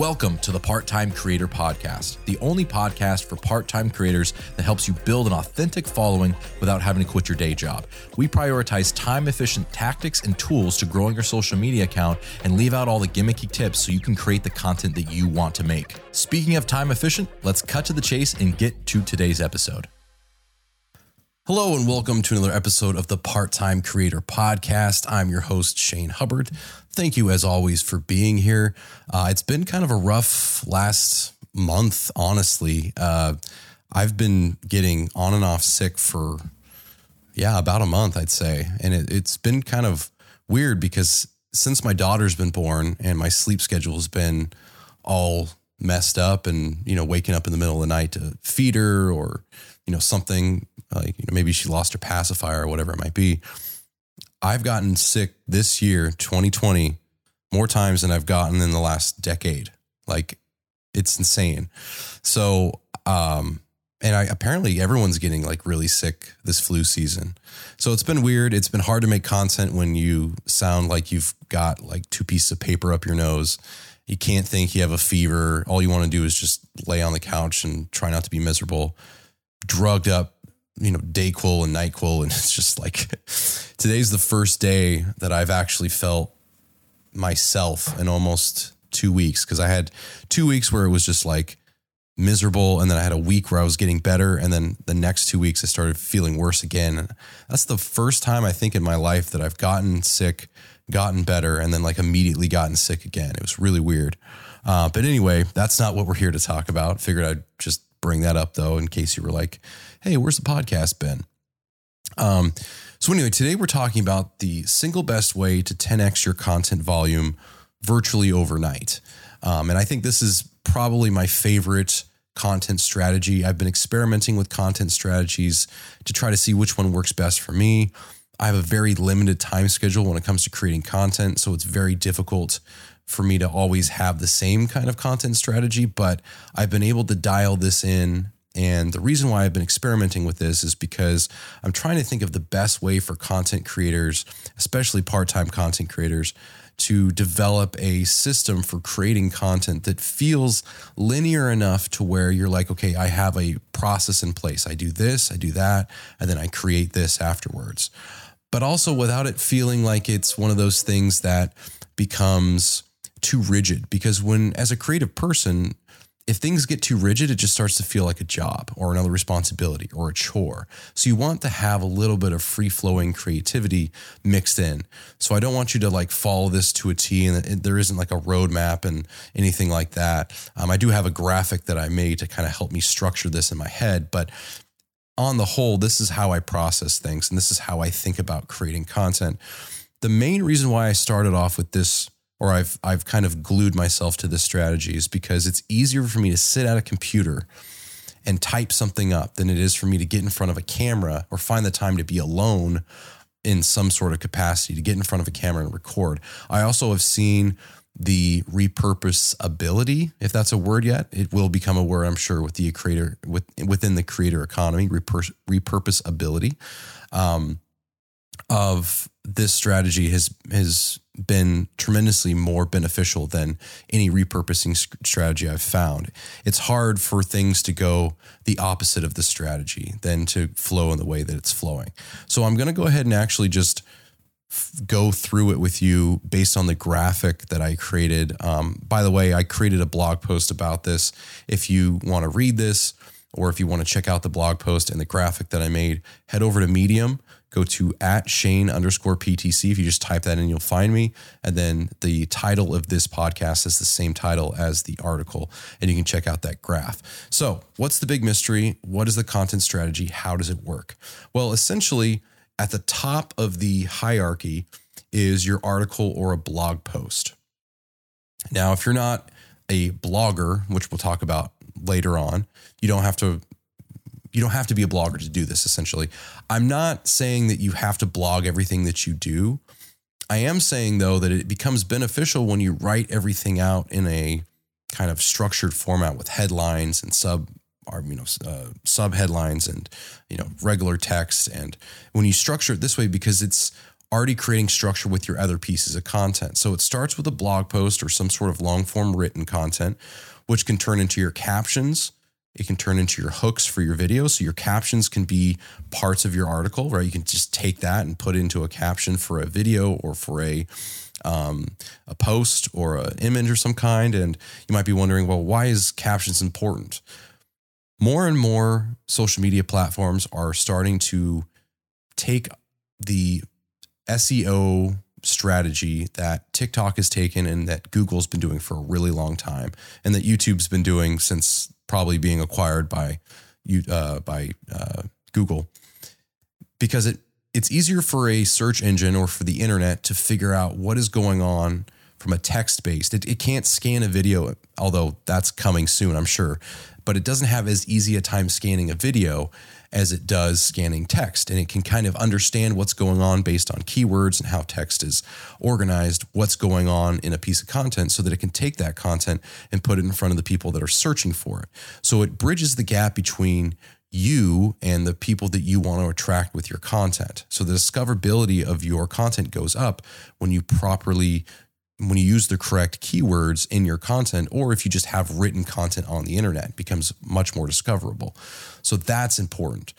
Welcome to the Part Time Creator Podcast, the only podcast for part time creators that helps you build an authentic following without having to quit your day job. We prioritize time efficient tactics and tools to growing your social media account and leave out all the gimmicky tips so you can create the content that you want to make. Speaking of time efficient, let's cut to the chase and get to today's episode. Hello, and welcome to another episode of the Part Time Creator Podcast. I'm your host, Shane Hubbard. Thank you, as always, for being here. Uh, it's been kind of a rough last month, honestly. Uh, I've been getting on and off sick for, yeah, about a month, I'd say. And it, it's been kind of weird because since my daughter's been born and my sleep schedule has been all messed up and, you know, waking up in the middle of the night to feed her or, you know, something like you know, maybe she lost her pacifier or whatever it might be. I've gotten sick this year, 2020, more times than I've gotten in the last decade. Like it's insane. So, um, and I apparently everyone's getting like really sick this flu season. So it's been weird. It's been hard to make content when you sound like you've got like two pieces of paper up your nose. You can't think you have a fever. All you want to do is just lay on the couch and try not to be miserable. Drugged up you know, Dayquil and NyQuil. And it's just like today's the first day that I've actually felt myself in almost two weeks because I had two weeks where it was just like miserable. And then I had a week where I was getting better. And then the next two weeks, I started feeling worse again. And that's the first time I think in my life that I've gotten sick, gotten better, and then like immediately gotten sick again. It was really weird. Uh, but anyway, that's not what we're here to talk about. Figured I'd just bring that up though, in case you were like, hey, where's the podcast been? Um, so, anyway, today we're talking about the single best way to 10x your content volume virtually overnight. Um, and I think this is probably my favorite content strategy. I've been experimenting with content strategies to try to see which one works best for me. I have a very limited time schedule when it comes to creating content, so it's very difficult for me to always have the same kind of content strategy, but I've been able to dial this in and the reason why I've been experimenting with this is because I'm trying to think of the best way for content creators, especially part time content creators, to develop a system for creating content that feels linear enough to where you're like, okay, I have a process in place. I do this, I do that, and then I create this afterwards. But also without it feeling like it's one of those things that becomes too rigid. Because when, as a creative person, if things get too rigid, it just starts to feel like a job or another responsibility or a chore. So you want to have a little bit of free flowing creativity mixed in. So I don't want you to like follow this to a T and there isn't like a roadmap and anything like that. Um, I do have a graphic that I made to kind of help me structure this in my head, but on the whole, this is how I process things and this is how I think about creating content. The main reason why I started off with this or I've I've kind of glued myself to this strategy is because it's easier for me to sit at a computer and type something up than it is for me to get in front of a camera or find the time to be alone in some sort of capacity to get in front of a camera and record. I also have seen the repurpose ability, if that's a word yet, it will become a word, I'm sure, with the creator with within the creator economy, repur- repurpose ability. Um, of this strategy has has been tremendously more beneficial than any repurposing strategy I've found. It's hard for things to go the opposite of the strategy than to flow in the way that it's flowing. So I'm going to go ahead and actually just go through it with you based on the graphic that I created. Um, by the way, I created a blog post about this. If you want to read this, or if you want to check out the blog post and the graphic that I made, head over to Medium go to at Shane underscore PTC. If you just type that in, you'll find me. And then the title of this podcast is the same title as the article, and you can check out that graph. So, what's the big mystery? What is the content strategy? How does it work? Well, essentially, at the top of the hierarchy is your article or a blog post. Now, if you're not a blogger, which we'll talk about later on, you don't have to you don't have to be a blogger to do this essentially. I'm not saying that you have to blog everything that you do. I am saying though that it becomes beneficial when you write everything out in a kind of structured format with headlines and sub or you know uh, sub headlines and you know regular text and when you structure it this way because it's already creating structure with your other pieces of content. So it starts with a blog post or some sort of long form written content, which can turn into your captions. It can turn into your hooks for your video. So your captions can be parts of your article, right? You can just take that and put into a caption for a video or for a um, a post or an image or some kind. And you might be wondering, well, why is captions important? More and more social media platforms are starting to take the SEO strategy that TikTok has taken and that Google's been doing for a really long time, and that YouTube's been doing since probably being acquired by uh, by uh, Google, because it it's easier for a search engine or for the internet to figure out what is going on from a text based. It, it can't scan a video, although that's coming soon, I'm sure, but it doesn't have as easy a time scanning a video as it does scanning text. And it can kind of understand what's going on based on keywords and how text is organized, what's going on in a piece of content so that it can take that content and put it in front of the people that are searching for it. So it bridges the gap between you and the people that you want to attract with your content. So the discoverability of your content goes up when you properly when you use the correct keywords in your content or if you just have written content on the internet becomes much more discoverable. So that's important.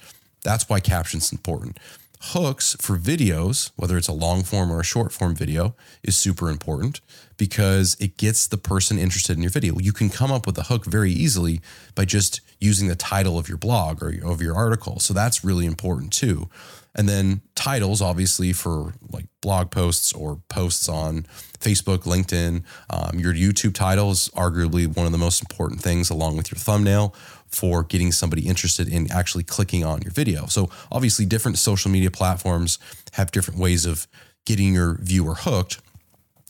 That's why captions important hooks for videos whether it's a long form or a short form video is super important because it gets the person interested in your video you can come up with a hook very easily by just using the title of your blog or of your article so that's really important too and then titles, obviously, for like blog posts or posts on Facebook, LinkedIn. Um, your YouTube title is arguably one of the most important things, along with your thumbnail, for getting somebody interested in actually clicking on your video. So, obviously, different social media platforms have different ways of getting your viewer hooked.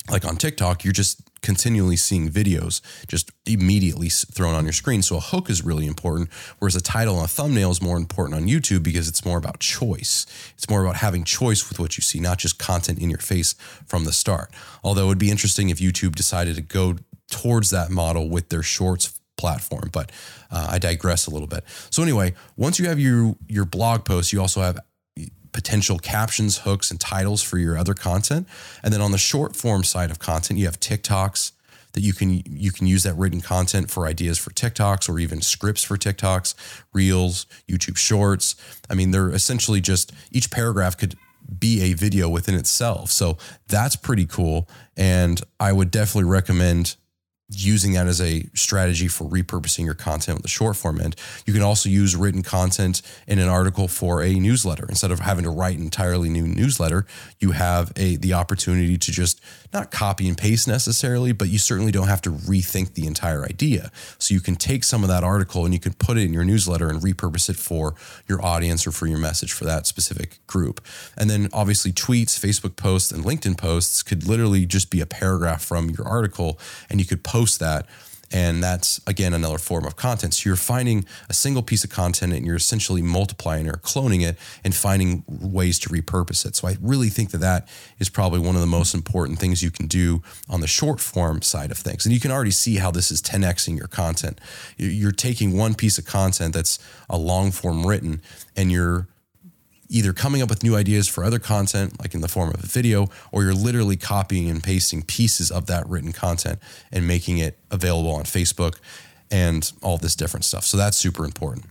Like on TikTok, you're just continually seeing videos just immediately thrown on your screen. So a hook is really important, whereas a title and a thumbnail is more important on YouTube because it's more about choice. It's more about having choice with what you see, not just content in your face from the start. Although it would be interesting if YouTube decided to go towards that model with their shorts platform, but uh, I digress a little bit. So anyway, once you have your your blog post, you also have potential captions, hooks, and titles for your other content. And then on the short form side of content, you have TikToks that you can you can use that written content for ideas for TikToks or even scripts for TikToks, Reels, YouTube Shorts. I mean, they're essentially just each paragraph could be a video within itself. So that's pretty cool. And I would definitely recommend using that as a strategy for repurposing your content with the short form end. You can also use written content in an article for a newsletter. Instead of having to write an entirely new newsletter, you have a the opportunity to just not copy and paste necessarily, but you certainly don't have to rethink the entire idea. So you can take some of that article and you can put it in your newsletter and repurpose it for your audience or for your message for that specific group. And then obviously tweets, Facebook posts, and LinkedIn posts could literally just be a paragraph from your article and you could post that and that's again another form of content. So you're finding a single piece of content and you're essentially multiplying or cloning it and finding ways to repurpose it. So I really think that that is probably one of the most important things you can do on the short form side of things. And you can already see how this is 10xing your content. You're taking one piece of content that's a long form written and you're either coming up with new ideas for other content, like in the form of a video, or you're literally copying and pasting pieces of that written content and making it available on Facebook and all this different stuff. So that's super important.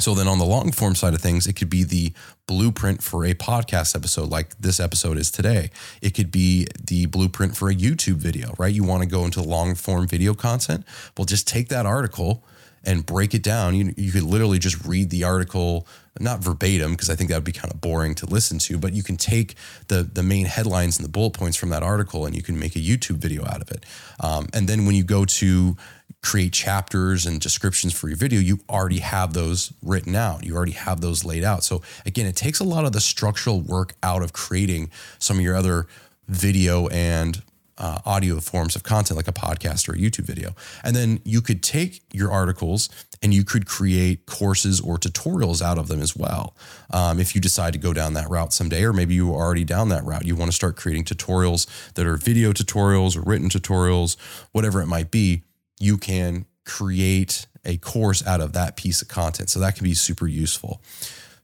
So then on the long form side of things, it could be the blueprint for a podcast episode like this episode is today. It could be the blueprint for a YouTube video, right? You want to go into long form video content? Well, just take that article and break it down. You, you could literally just read the article, not verbatim, because I think that would be kind of boring to listen to, but you can take the, the main headlines and the bullet points from that article and you can make a YouTube video out of it. Um, and then when you go to create chapters and descriptions for your video, you already have those written out. You already have those laid out. So again, it takes a lot of the structural work out of creating some of your other video and uh, audio forms of content like a podcast or a YouTube video. And then you could take your articles and you could create courses or tutorials out of them as well. Um, if you decide to go down that route someday, or maybe you are already down that route, you want to start creating tutorials that are video tutorials or written tutorials, whatever it might be, you can create a course out of that piece of content. So that can be super useful.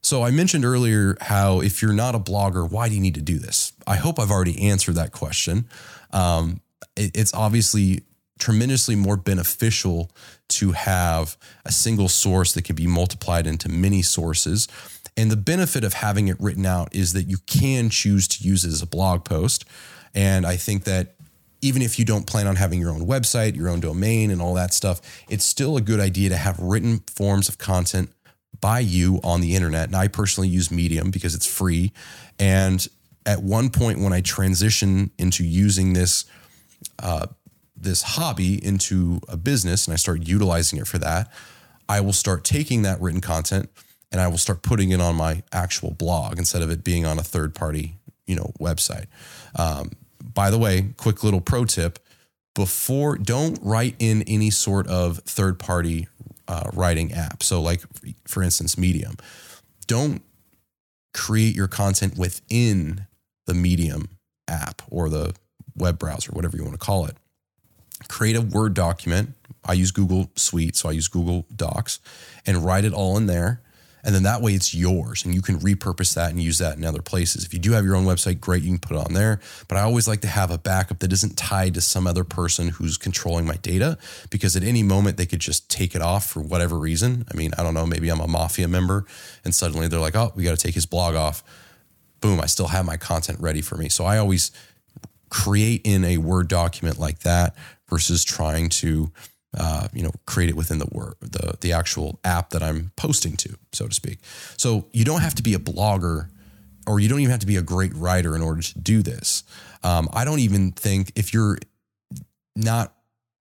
So I mentioned earlier how if you're not a blogger, why do you need to do this? I hope I've already answered that question. Um, it, it's obviously tremendously more beneficial to have a single source that can be multiplied into many sources. And the benefit of having it written out is that you can choose to use it as a blog post. And I think that even if you don't plan on having your own website, your own domain, and all that stuff, it's still a good idea to have written forms of content by you on the internet. And I personally use Medium because it's free. And at one point, when I transition into using this, uh, this hobby into a business and I start utilizing it for that, I will start taking that written content and I will start putting it on my actual blog instead of it being on a third party, you know, website. Um, by the way, quick little pro tip: before don't write in any sort of third party uh, writing app. So, like for instance, Medium. Don't create your content within the Medium app or the web browser, whatever you want to call it create a Word document. I use Google Suite, so I use Google Docs and write it all in there. And then that way it's yours and you can repurpose that and use that in other places. If you do have your own website, great, you can put it on there. But I always like to have a backup that isn't tied to some other person who's controlling my data because at any moment they could just take it off for whatever reason. I mean, I don't know, maybe I'm a mafia member and suddenly they're like, oh, we got to take his blog off. Boom, I still have my content ready for me. So I always create in a Word document like that versus trying to uh, you know create it within the word the the actual app that I'm posting to, so to speak. So you don't have to be a blogger, or you don't even have to be a great writer in order to do this. Um, I don't even think if you're not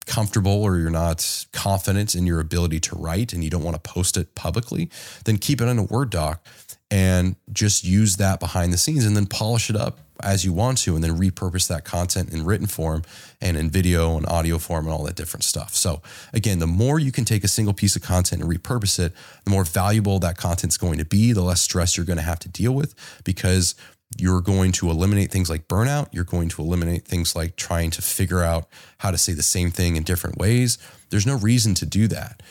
comfortable or you're not confident in your ability to write and you don't want to post it publicly, then keep it in a Word doc and just use that behind the scenes and then polish it up as you want to and then repurpose that content in written form and in video and audio form and all that different stuff. So again, the more you can take a single piece of content and repurpose it, the more valuable that content's going to be, the less stress you're going to have to deal with because you're going to eliminate things like burnout. You're going to eliminate things like trying to figure out how to say the same thing in different ways. There's no reason to do that.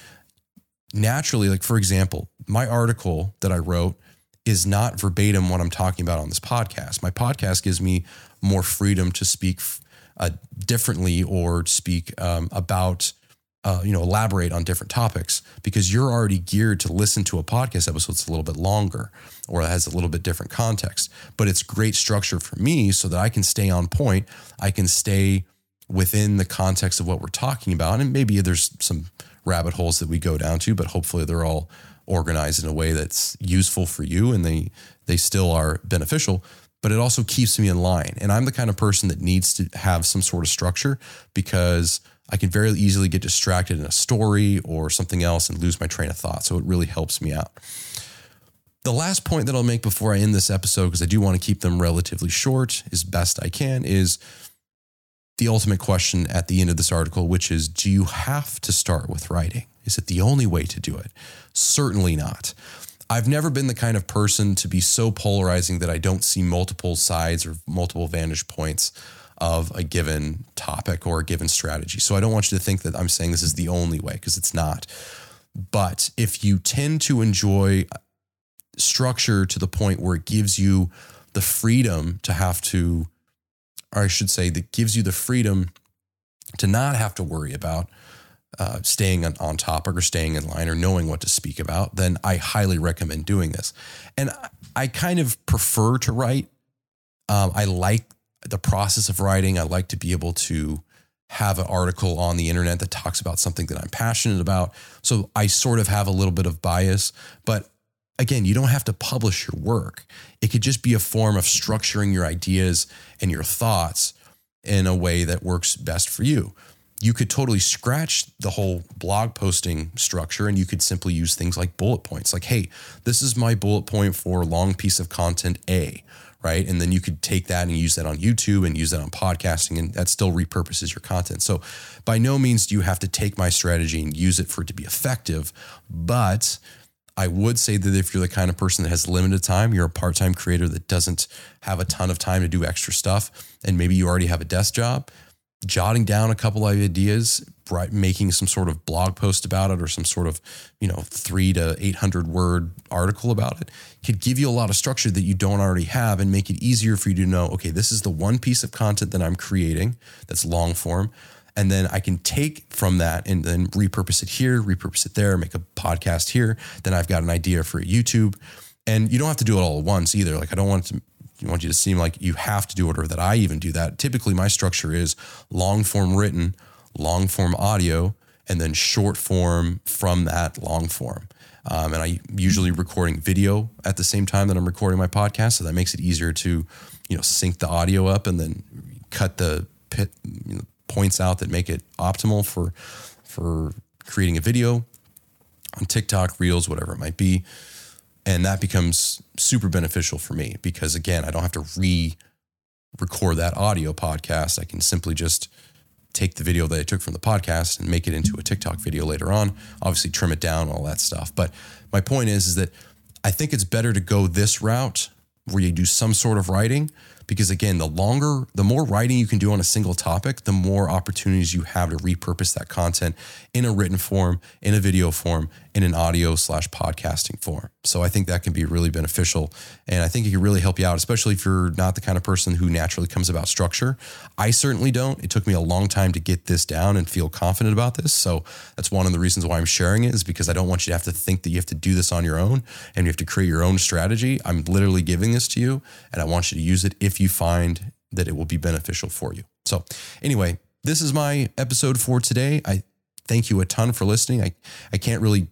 Naturally, like for example, my article that I wrote is not verbatim what I'm talking about on this podcast. My podcast gives me more freedom to speak uh, differently or speak um, about, uh, you know, elaborate on different topics because you're already geared to listen to a podcast episode that's a little bit longer or has a little bit different context. But it's great structure for me so that I can stay on point. I can stay within the context of what we're talking about. And maybe there's some rabbit holes that we go down to, but hopefully they're all organized in a way that's useful for you and they they still are beneficial but it also keeps me in line. And i'm the kind of person that needs to have some sort of structure because i can very easily get distracted in a story or something else and lose my train of thought. So it really helps me out. The last point that i'll make before i end this episode because i do want to keep them relatively short as best i can is the ultimate question at the end of this article which is do you have to start with writing is it the only way to do it? Certainly not. I've never been the kind of person to be so polarizing that I don't see multiple sides or multiple vantage points of a given topic or a given strategy. So I don't want you to think that I'm saying this is the only way because it's not. But if you tend to enjoy structure to the point where it gives you the freedom to have to, or I should say, that gives you the freedom to not have to worry about uh, staying on, on topic or staying in line or knowing what to speak about, then I highly recommend doing this. And I kind of prefer to write. Um, I like the process of writing. I like to be able to have an article on the internet that talks about something that I'm passionate about. So I sort of have a little bit of bias, but again, you don't have to publish your work. It could just be a form of structuring your ideas and your thoughts in a way that works best for you you could totally scratch the whole blog posting structure and you could simply use things like bullet points. Like hey this is my bullet point for long piece of content a right? And then you could take that and use that on youtube and use that on podcasting and that still repurposes your content. So by no means do you have to take my strategy and use it for it to be effective but I would say that if you're the kind of person that has limited time, you're a part time creator that doesn't have a ton of time to do extra stuff, and maybe you already have a desk job, jotting down a couple of ideas, making some sort of blog post about it or some sort of, you know, three to 800 word article about it could give you a lot of structure that you don't already have and make it easier for you to know, okay, this is the one piece of content that I'm creating that's long form. And then I can take from that and then repurpose it here, repurpose it there, make a podcast here. Then I've got an idea for YouTube. And you don't have to do it all at once either. Like I don't want to I want you to seem like you have to do it or that I even do that. Typically my structure is long form written, long form audio, and then short form from that long form. Um, and I usually recording video at the same time that I'm recording my podcast, so that makes it easier to, you know, sync the audio up and then cut the pit, you know, points out that make it optimal for for creating a video on TikTok, Reels, whatever it might be. And that becomes super beneficial for me because again, I don't have to re record that audio podcast. I can simply just take the video that I took from the podcast and make it into a TikTok video later on. Obviously trim it down, all that stuff. But my point is is that I think it's better to go this route where you do some sort of writing because again the longer the more writing you can do on a single topic the more opportunities you have to repurpose that content in a written form in a video form in an audio slash podcasting form so i think that can be really beneficial and i think it can really help you out especially if you're not the kind of person who naturally comes about structure i certainly don't it took me a long time to get this down and feel confident about this so that's one of the reasons why i'm sharing it is because i don't want you to have to think that you have to do this on your own and you have to create your own strategy i'm literally giving this to you and i want you to use it if you find that it will be beneficial for you. So, anyway, this is my episode for today. I thank you a ton for listening. I, I can't really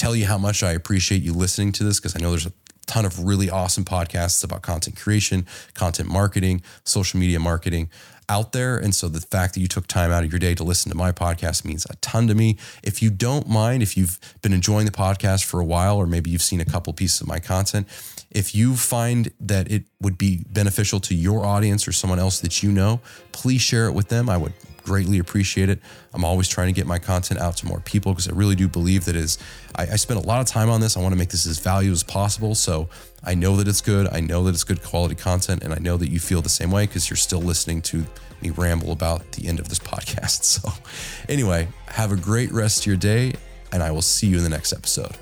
tell you how much I appreciate you listening to this because I know there's a ton of really awesome podcasts about content creation, content marketing, social media marketing out there. And so the fact that you took time out of your day to listen to my podcast means a ton to me. If you don't mind, if you've been enjoying the podcast for a while, or maybe you've seen a couple pieces of my content, if you find that it would be beneficial to your audience or someone else that you know, please share it with them. I would greatly appreciate it. I'm always trying to get my content out to more people because I really do believe that is I, I spend a lot of time on this. I want to make this as valuable as possible. So I know that it's good. I know that it's good quality content, and I know that you feel the same way because you're still listening to me ramble about the end of this podcast. So anyway, have a great rest of your day, and I will see you in the next episode.